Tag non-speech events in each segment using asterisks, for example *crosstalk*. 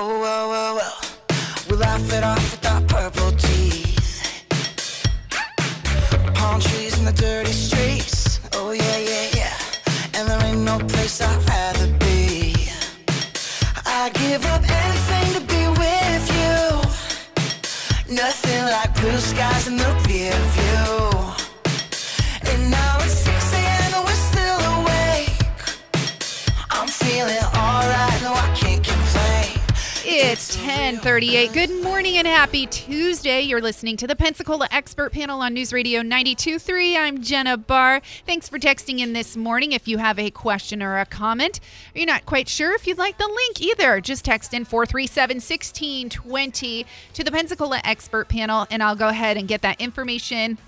Oh, well, well. We laugh at our It's 1038. Good morning and happy Tuesday. You're listening to the Pensacola Expert Panel on News Radio 92.3. I'm Jenna Barr. Thanks for texting in this morning. If you have a question or a comment, you're not quite sure if you'd like the link either, just text in 437-1620 to the Pensacola Expert Panel, and I'll go ahead and get that information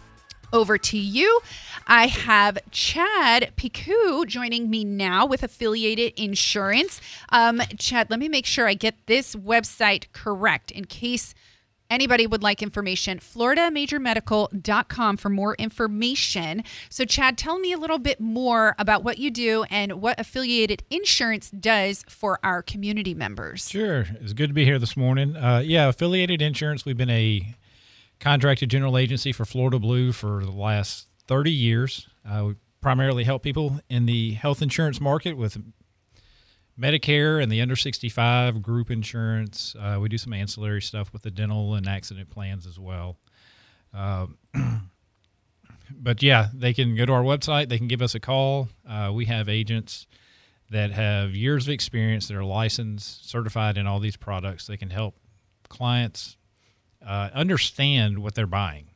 over to you. I have Chad Picou joining me now with Affiliated Insurance. Um, Chad, let me make sure I get this website correct in case anybody would like information. FloridaMajorMedical.com for more information. So, Chad, tell me a little bit more about what you do and what Affiliated Insurance does for our community members. Sure. It's good to be here this morning. Uh, yeah, Affiliated Insurance, we've been a contracted general agency for Florida Blue for the last 30 years. Uh, we primarily help people in the health insurance market with Medicare and the under 65 group insurance. Uh, we do some ancillary stuff with the dental and accident plans as well. Uh, *clears throat* but yeah, they can go to our website. They can give us a call. Uh, we have agents that have years of experience that are licensed, certified in all these products. They can help clients uh, understand what they're buying.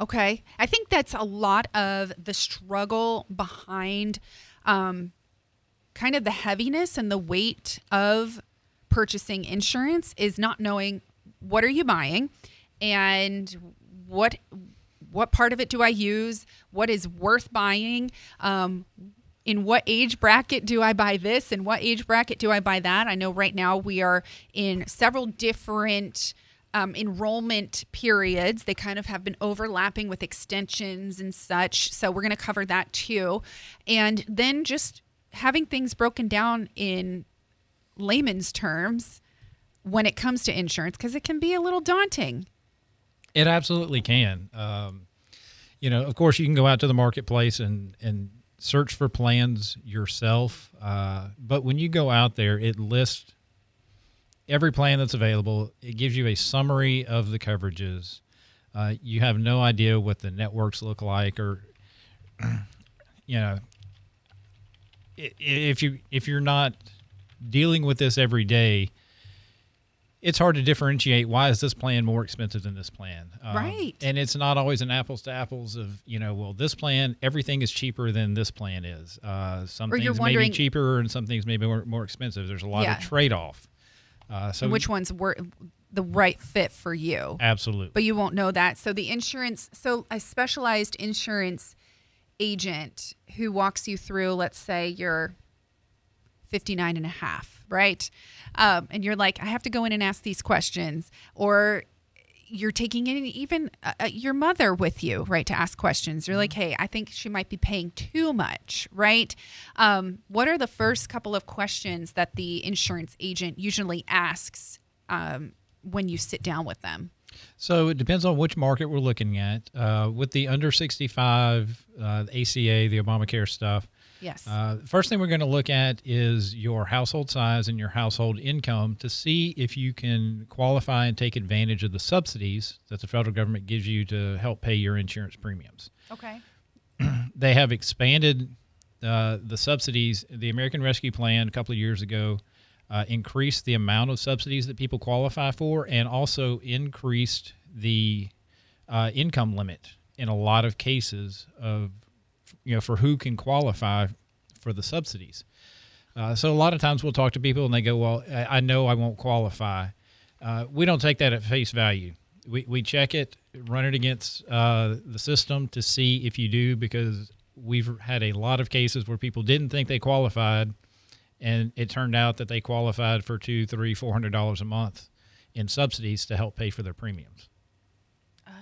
Okay. I think that's a lot of the struggle behind um, kind of the heaviness and the weight of purchasing insurance is not knowing what are you buying and what what part of it do I use, what is worth buying, um, in what age bracket do I buy this, and what age bracket do I buy that. I know right now we are in several different um, enrollment periods. They kind of have been overlapping with extensions and such. So we're going to cover that too. And then just having things broken down in layman's terms when it comes to insurance, because it can be a little daunting. It absolutely can. Um, you know, of course, you can go out to the marketplace and, and search for plans yourself. Uh, but when you go out there, it lists every plan that's available. It gives you a summary of the coverages. Uh, you have no idea what the networks look like, or *clears throat* you know, if you if you're not dealing with this every day, it's hard to differentiate why is this plan more expensive than this plan. Um, Right. And it's not always an apples to apples of you know, well, this plan everything is cheaper than this plan is. Uh, some Or things may be cheaper and some things may be more, more expensive. There's a lot Yeah. of trade off. Uh, so and which ones were the right fit for you. absolutely. but you won't know that. So the insurance, so a specialized insurance agent who walks you through, let's say you're 59 and a half, right? Um, and you're like, I have to go in and ask these questions. Or you're taking in even uh, uh, your mother with you, right, to ask questions. You're like, hey, I think she might be paying too much, right? Um, what are the first couple of questions that the insurance agent usually asks um, when you sit down with them? So it depends on which market we're looking at. Uh, with the under 65, uh, ACA, the Obamacare stuff, Yes. uh, first thing we're going to look at is your household size and your household income to see if you can qualify and take advantage of the subsidies that the federal government gives you to help pay your insurance premiums. okay. *clears throat* They have expanded uh, the subsidies. The American Rescue Plan a couple of years ago uh, increased the amount of subsidies that people qualify for and also increased the uh, income limit in a lot of cases of you know for who can qualify for the subsidies. Uh, so a lot of times we'll talk to people and they go, "Well, I know I won't qualify." Uh, we don't take that at face value. We we check it, run it against uh, the system to see if you do, because we've had a lot of cases where people didn't think they qualified, and it turned out that they qualified for two, three, four hundred dollars a month in subsidies to help pay for their premiums. Oh.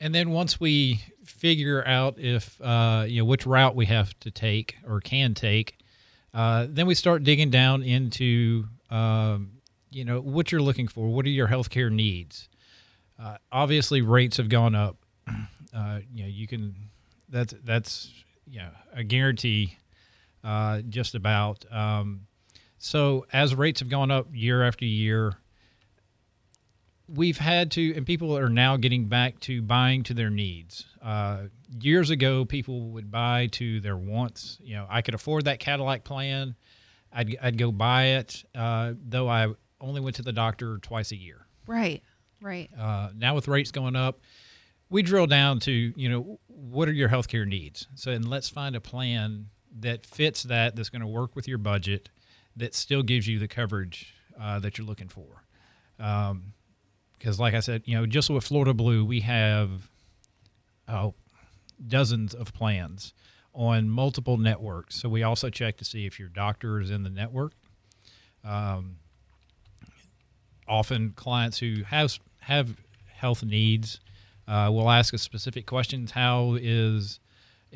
And then once we figure out if uh, you know which route we have to take or can take, uh, then we start digging down into um, you know, what you're looking for. What are your healthcare needs? Uh, obviously, rates have gone up. *clears throat* Uh, you know, you can that's that's you know a guarantee, uh, just about. Um, so as rates have gone up year after year, we've had to, and people are now getting back to buying to their needs. Uh, years ago, people would buy to their wants. You know, I could afford that Cadillac plan. I'd, I'd go buy it, uh, though I only went to the doctor twice a year. Right. Right. Uh, now with rates going up, we drill down to you know what are your healthcare needs. So and let's find a plan that fits that that's going to work with your budget that still gives you the coverage uh, that you're looking for. Because like I said, you know, just with Florida Blue, we have oh, dozens of plans on multiple networks. So we also check to see if your doctor is in the network. Um, often clients who have have health needs uh, will ask us specific questions. How is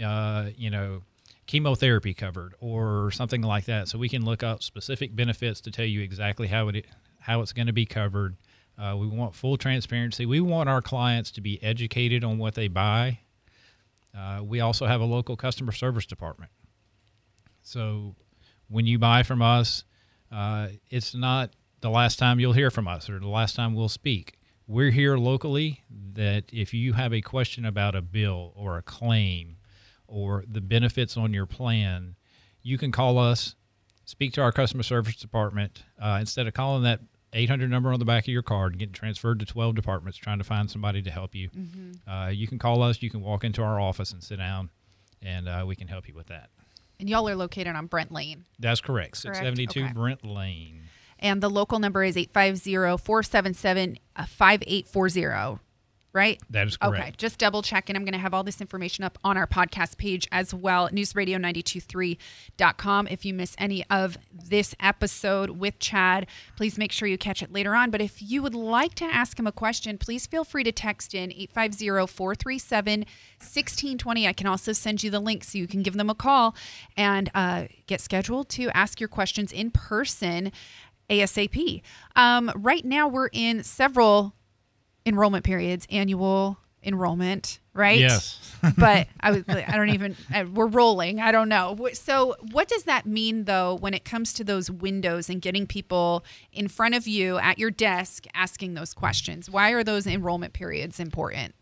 uh, you know chemotherapy covered or something like that? So we can look up specific benefits to tell you exactly how it how it's going to be covered. Uh, we want full transparency. We want our clients to be educated on what they buy. Uh, we also have a local customer service department. So when you buy from us, uh, it's not the last time you'll hear from us or the last time we'll speak. We're here locally that if you have a question about a bill or a claim or the benefits on your plan, you can call us, speak to our customer service department. Uh, instead of calling that 800 number on the back of your card and getting transferred to 12 departments trying to find somebody to help you, uh, you can call us. You can walk into our office and sit down, and uh, we can help you with that. And y'all are located on Brent Lane. That's correct. Correct? 672 Okay. Brent Lane. And the local number is 850 477 5840, right? That is correct. Okay, just double checking. I'm going to have all this information up on our podcast page as well, newsradio923.com. If you miss any of this episode with Chad, please make sure you catch it later on. But if you would like to ask him a question, please feel free to text in 850 437 1620. I can also send you the link so you can give them a call and uh, get scheduled to ask your questions in person ASAP. Um, right now, we're in several enrollment periods, annual enrollment, right? Yes. *laughs* but I was, I don't even, we're rolling. I don't know. So, what does that mean though when it comes to those windows and getting people in front of you at your desk asking those questions? Why are those enrollment periods important?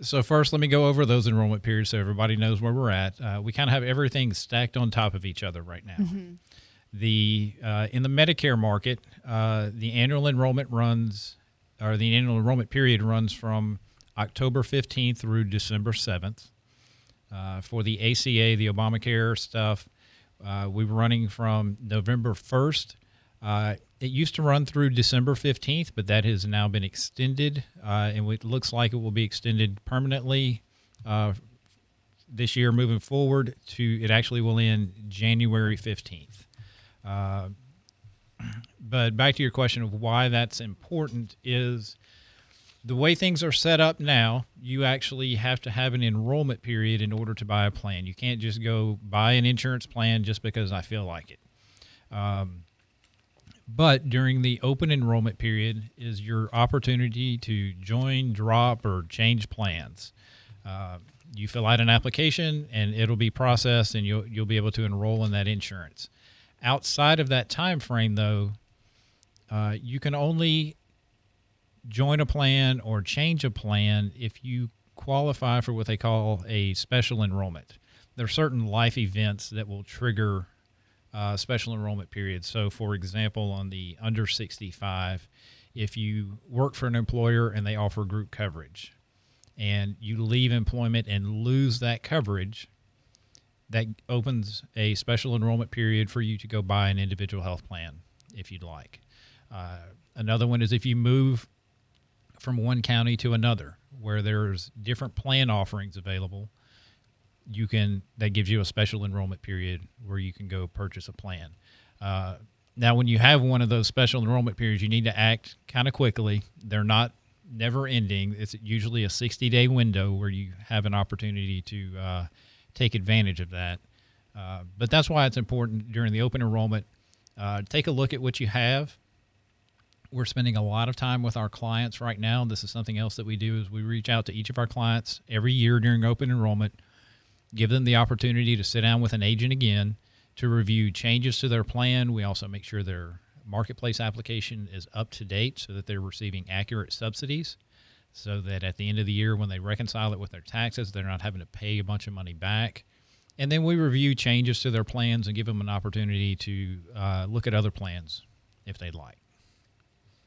So first, let me go over those enrollment periods so everybody knows where we're at. Uh, we kind of have everything stacked on top of each other right now. The uh, in the Medicare market, uh, the annual enrollment runs, or the annual enrollment period runs from October 15th through December 7th. Uh, for the ACA, the Obamacare stuff, uh, we were running from November 1st. Uh, it used to run through December 15th, but that has now been extended, uh, and it looks like it will be extended permanently uh, this year moving forward to it actually will end January 15th. But back to your question of why that's important is the way things are set up now, you actually have to have an enrollment period in order to buy a plan. You can't just go buy an insurance plan just because I feel like it. Um, but during the open enrollment period is your opportunity to join, drop, or change plans. Uh, you fill out an application and it'll be processed and you'll, you'll be able to enroll in that insurance. Outside of that time frame, though, uh, you can only join a plan or change a plan if you qualify for what they call a special enrollment. There are certain life events that will trigger uh, special enrollment periods. So, for example, on the under 65, if you work for an employer and they offer group coverage and you leave employment and lose that coverage, that opens a special enrollment period for you to go buy an individual health plan if you'd like. Uh, another one is if you move from one county to another where there's different plan offerings available you can that gives you a special enrollment period where you can go purchase a plan. Uh, now when you have one of those special enrollment periods you need to act kind of quickly. They're not never ending. It's usually a 60 day window where you have an opportunity to uh, take advantage of that uh, but that's why it's important during the open enrollment Uh, take a look at what you have. We're spending a lot of time with our clients right now. This is something else that we do is we reach out to each of our clients every year during open enrollment, give them the opportunity to sit down with an agent again to review changes to their plan. We also make sure their marketplace application is up to date so that they're receiving accurate subsidies so that at the end of the year when they reconcile it with their taxes they're not having to pay a bunch of money back and then we review changes to their plans and give them an opportunity to uh, look at other plans if they'd like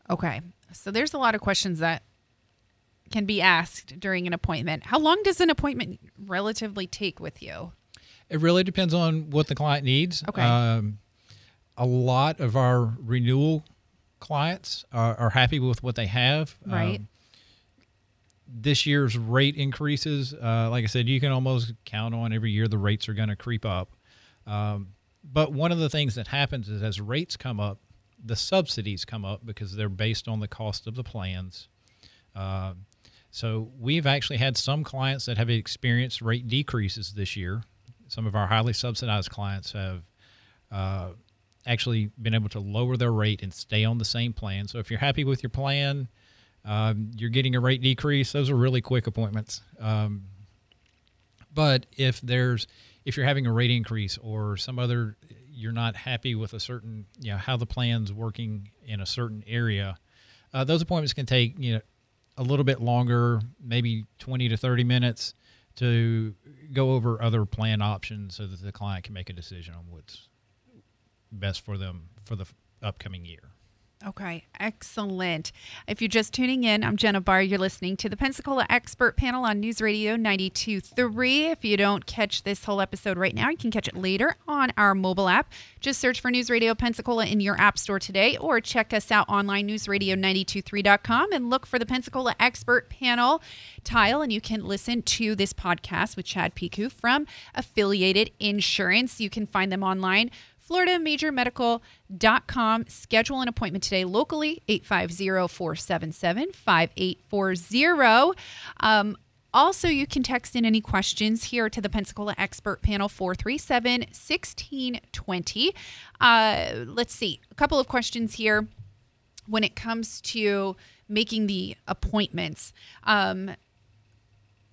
Okay. So there's a lot of questions that can be asked during an appointment. How long does an appointment relatively take with you? It really depends on what the client needs. Okay. Um, a lot of our renewal clients are, are happy with what they have. Right. Um, this year's rate increases, uh, like I said, you can almost count on every year the rates are going to creep up. Um, but one of the things that happens is as rates come up, the subsidies come up because they're based on the cost of the plans. Uh, so we've actually had some clients that have experienced rate decreases this year. Some of our highly subsidized clients have uh, actually been able to lower their rate and stay on the same plan. So if you're happy with your plan, um, you're getting a rate decrease. Those are really quick appointments. Um, but if there's if you're having a rate increase or some other you're not happy with a certain you know how the plan's working in a certain area, uh, those appointments can take you know a little bit longer, maybe 20 to 30 minutes to go over other plan options so that the client can make a decision on what's best for them for the upcoming year. Okay, excellent. If you're just tuning in, I'm Jenna Barr. You're listening to the Pensacola Expert Panel on News Radio 92.3. If you don't catch this whole episode right now, you can catch it later on our mobile app. Just search for News Radio Pensacola in your app store today or check us out online, newsradio923.com, and look for the Pensacola Expert Panel tile, and you can listen to this podcast with Chad Picou from Affiliated Insurance. You can find them online floridamajormedical.com. Schedule an appointment today locally, 850-477-5840. Um, also, you can text in any questions here to the Pensacola Expert Panel 437 1620. Uh, let's see, a couple of questions here when it comes to making the appointments. Um,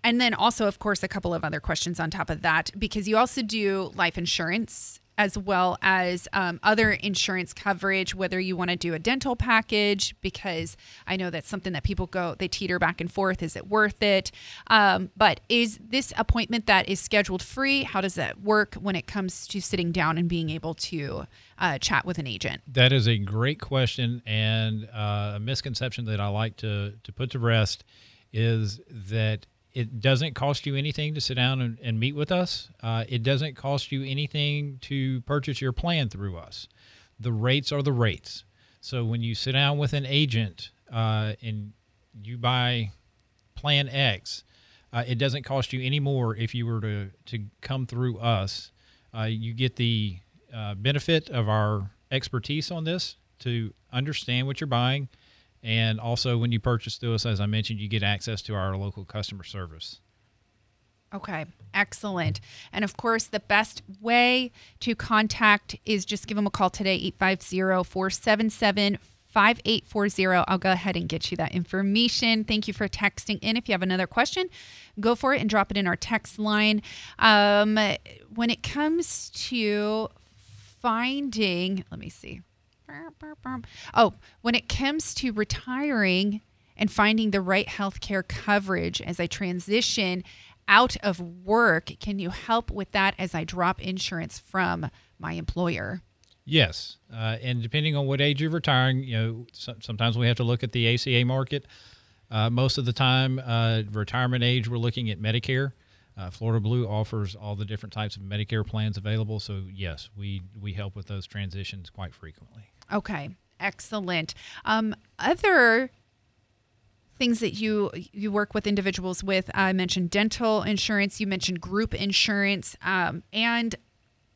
and then also, of course, a couple of other questions on top of that, because you also do life insurance as well as um, other insurance coverage, whether you want to do a dental package, because I know that's something that people go, they teeter back and forth. Is it worth it? Um, but is this appointment that is scheduled free? How does that work when it comes to sitting down and being able to uh, chat with an agent? That is a great question, and uh, a misconception that I like to to put to rest is that it doesn't cost you anything to sit down and, and meet with us. Uh, it doesn't cost you anything to purchase your plan through us. The rates are the rates. So when you sit down with an agent uh, and you buy Plan X, uh, it doesn't cost you any more if you were to to come through us. Uh, you get the uh, benefit of our expertise on this to understand what you're buying and also, when you purchase through us, as I mentioned, you get access to our local customer service. Okay, excellent. And of course, the best way to contact is just give them a call today, 850 477 5840. I'll go ahead and get you that information. Thank you for texting in. If you have another question, go for it and drop it in our text line. Um, when it comes to finding, let me see. Oh, when it comes to retiring and finding the right healthcare coverage as I transition out of work, can you help with that as I drop insurance from my employer? Yes, uh, and depending on what age you're retiring, you know, so, sometimes we have to look at the ACA market. Uh, most of the time, uh, retirement age, we're looking at Medicare. Uh, Florida Blue offers all the different types of Medicare plans available. So yes, we we help with those transitions quite frequently. Okay, excellent. Um, other things that you you work with individuals with, I mentioned dental insurance. You mentioned group insurance um, and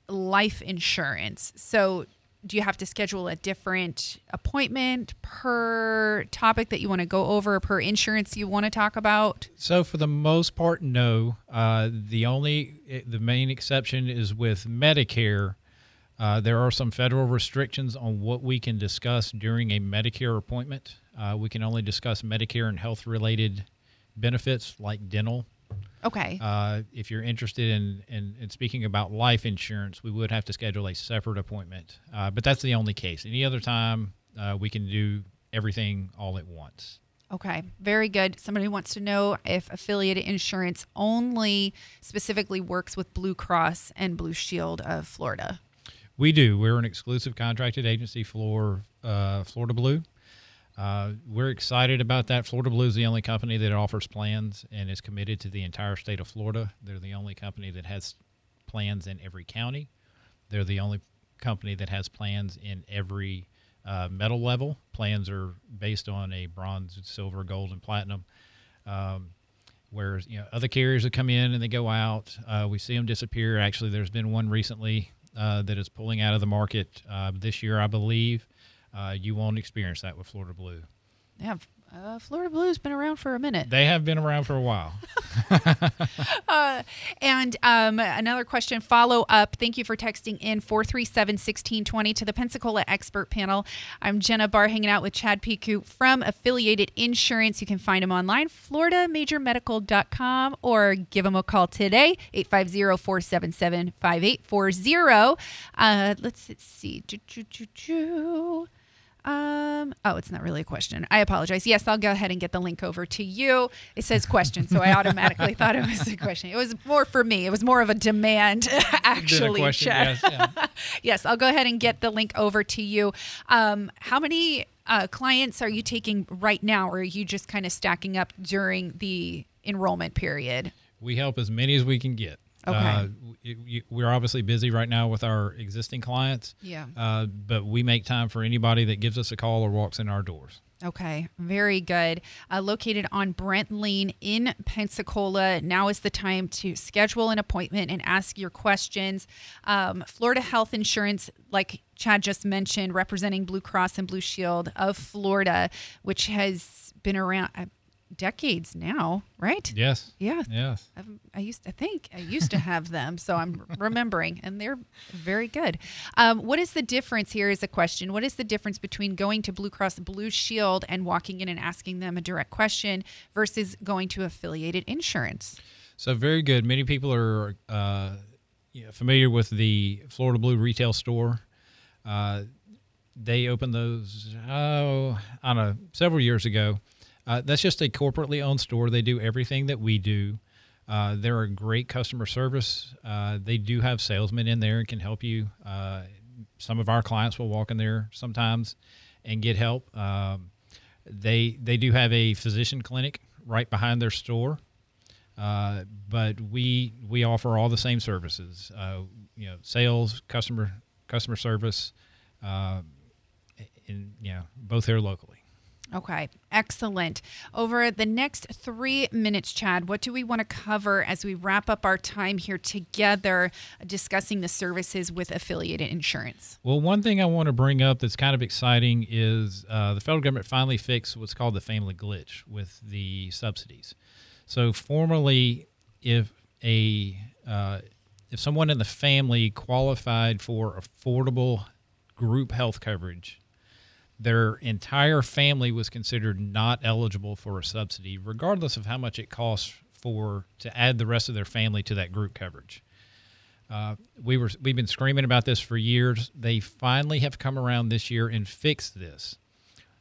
life insurance. So do you have to schedule a different appointment per topic that you want to go over per insurance you want to talk about So for the most part, no. Uh, the only the main exception is with Medicare. Uh, there are some federal restrictions on what we can discuss during a Medicare appointment. Uh, we can only discuss Medicare and health related benefits like dental. Okay. Uh, if you're interested in, in, in speaking about life insurance, we would have to schedule a separate appointment. Uh, but that's the only case. Any other time, uh, we can do everything all at once. Okay, very good. Somebody wants to know if affiliated insurance only specifically works with Blue Cross and Blue Shield of Florida. We do. We're an exclusive contracted agency for uh, Florida Blue. Uh, we're excited about that. Florida Blue is the only company that offers plans and is committed to the entire state of Florida. They're the only company that has plans in every county. They're the only company that has plans in every uh, metal level. Plans are based on a bronze, silver, gold, and platinum. Um, whereas you know other carriers that come in and they go out, uh, we see them disappear. Actually, there's been one recently uh, that is pulling out of the market uh, this year, I believe. Uh, you won't experience that with Florida Blue. Yeah, uh, Florida Blue's been around for a minute. They have been around for a while. *laughs* *laughs* Uh, and um, another question follow up. Thank you for texting in 437 1620 to the Pensacola Expert Panel. I'm Jenna Barr hanging out with Chad Picou from Affiliated Insurance. You can find him online, floridamajormedical.com, or give him a call today, 850 477 5840. Uh, Let's see. Um, oh, it's not really a question. I apologize. Yes, I'll go ahead and get the link over to you. It says question, so I automatically *laughs* thought it was a question. It was more for me. It was more of a demand, *laughs* actually. question, yes, yeah. *laughs* yes, I'll go ahead and get the link over to you. Um, how many uh, clients are you taking right now, or are you just kind of stacking up during the enrollment period? We help as many as we can get. Okay. Uh, we- we- we're obviously busy right now with our existing clients. Yeah. Uh, but we make time for anybody that gives us a call or walks in our doors. Okay, very good. Uh, located on Brent Lane in Pensacola. Now is the time to schedule an appointment and ask your questions. Um, Florida Health Insurance, like Chad just mentioned, representing Blue Cross and Blue Shield of Florida, which has been around uh, decades now, right? Yes. Yeah. Yes. I've, I used to think I used to have them, so I'm remembering, and they're very good. Um, what is the difference here? Is a question. What is the difference between going to Blue Cross Blue Shield and walking in and asking them a direct question versus going to affiliated insurance? So very good. Many people are uh, familiar with the Florida Blue retail store. Uh, they opened those oh, I don't know several years ago. Uh, that's just a corporately owned store. They do everything that we do. Uh, they're a great customer service. Uh, they do have salesmen in there and can help you. Uh, some of our clients will walk in there sometimes and get help. Um, they they do have a physician clinic right behind their store. Uh, but we we offer all the same services. You know, sales, customer customer service, you know both here locally. Okay, excellent. Over the next three minutes, Chad, what do we want to cover as we wrap up our time here together discussing the services with affiliated insurance? Well, one thing I want to bring up that's kind of exciting is uh, the federal government finally fixed what's called the family glitch with the subsidies. So, formerly, if a uh, if someone in the family qualified for affordable group health coverage, their entire family was considered not eligible for a subsidy, regardless of how much it costs for to add the rest of their family to that group coverage. Uh, we were we've been screaming about this for years. They finally have come around this year and fixed this.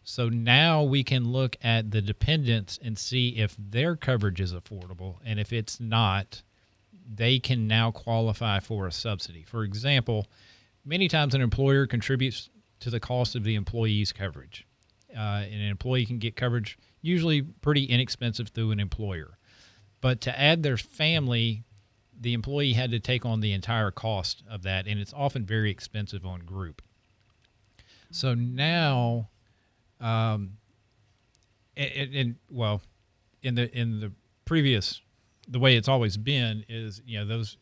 So now we can look at the dependents and see if their coverage is affordable, and if it's not, they can now qualify for a subsidy. For example, many times an employer contributes to the cost of the employee's coverage. Uh, and an employee can get coverage usually pretty inexpensive through an employer. But to add their family, the employee had to take on the entire cost of that, and it's often very expensive on group. So now, um, and, and well, in the in the previous, the way it's always been is you know those,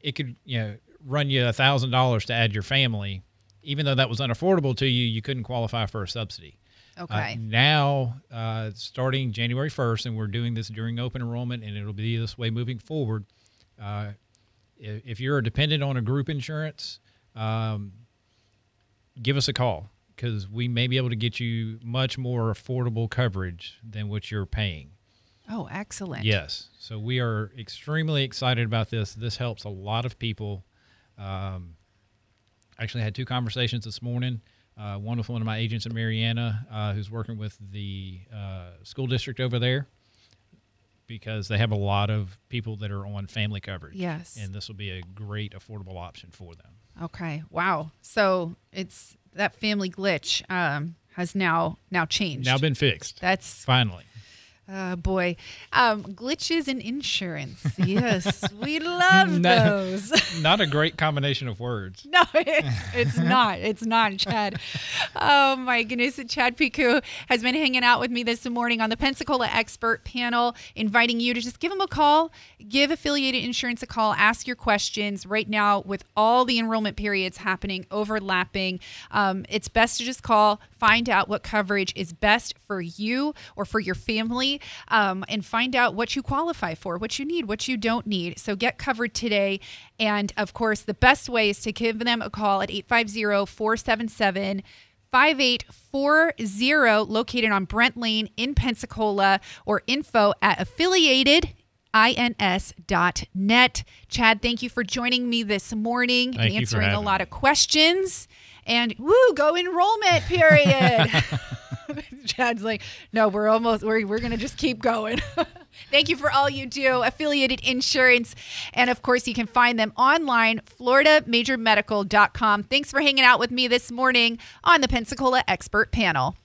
it could you know run you a thousand dollars to add your family, even though that was unaffordable to you, you couldn't qualify for a subsidy. Uh, Okay. now, uh, starting January 1st, and we're doing this during open enrollment, and it'll be this way moving forward. Uh, if, if you're a dependent on a group insurance, um, give us a call because we may be able to get you much more affordable coverage than what you're paying. Oh, excellent. Yes. So we are extremely excited about this. This helps a lot of people. Um, actually, had two conversations this morning. Uh, one with one of my agents in Marianna, uh, who's working with the uh, school district over there, because they have a lot of people that are on family coverage. Yes. And this will be a great affordable option for them. Okay. Wow. So it's that family glitch um, has now now changed. Now been fixed. That's Finally. Uh, boy, um, glitches in insurance. Yes, *laughs* we love No. those. *laughs* Not a great combination of words. No, it's, it's not. It's not, Chad. Oh my goodness. Chad Picou has been hanging out with me this morning on the Pensacola expert panel, inviting you to just give him a call, give affiliated insurance a call, ask your questions. Right now, with all the enrollment periods happening, overlapping, um, it's best to just call, find out what coverage is best for you or for your family, um, and find out what you qualify for, what you need, what you don't need. So get covered today. And of course, the best way is to give them a call at 850 477 5840 located on Brent Lane in Pensacola or info at affiliated ins.net. Chad, thank you for joining me this morning Thank and answering a lot me. of questions. And woo, go enrollment period. *laughs* *laughs* Chad's like, no, we're almost we're we're gonna just keep going. *laughs* Thank you for all you do, affiliated insurance. And of course, you can find them online, floridamajormedical.com. Thanks for hanging out with me this morning on the Pensacola Expert Panel.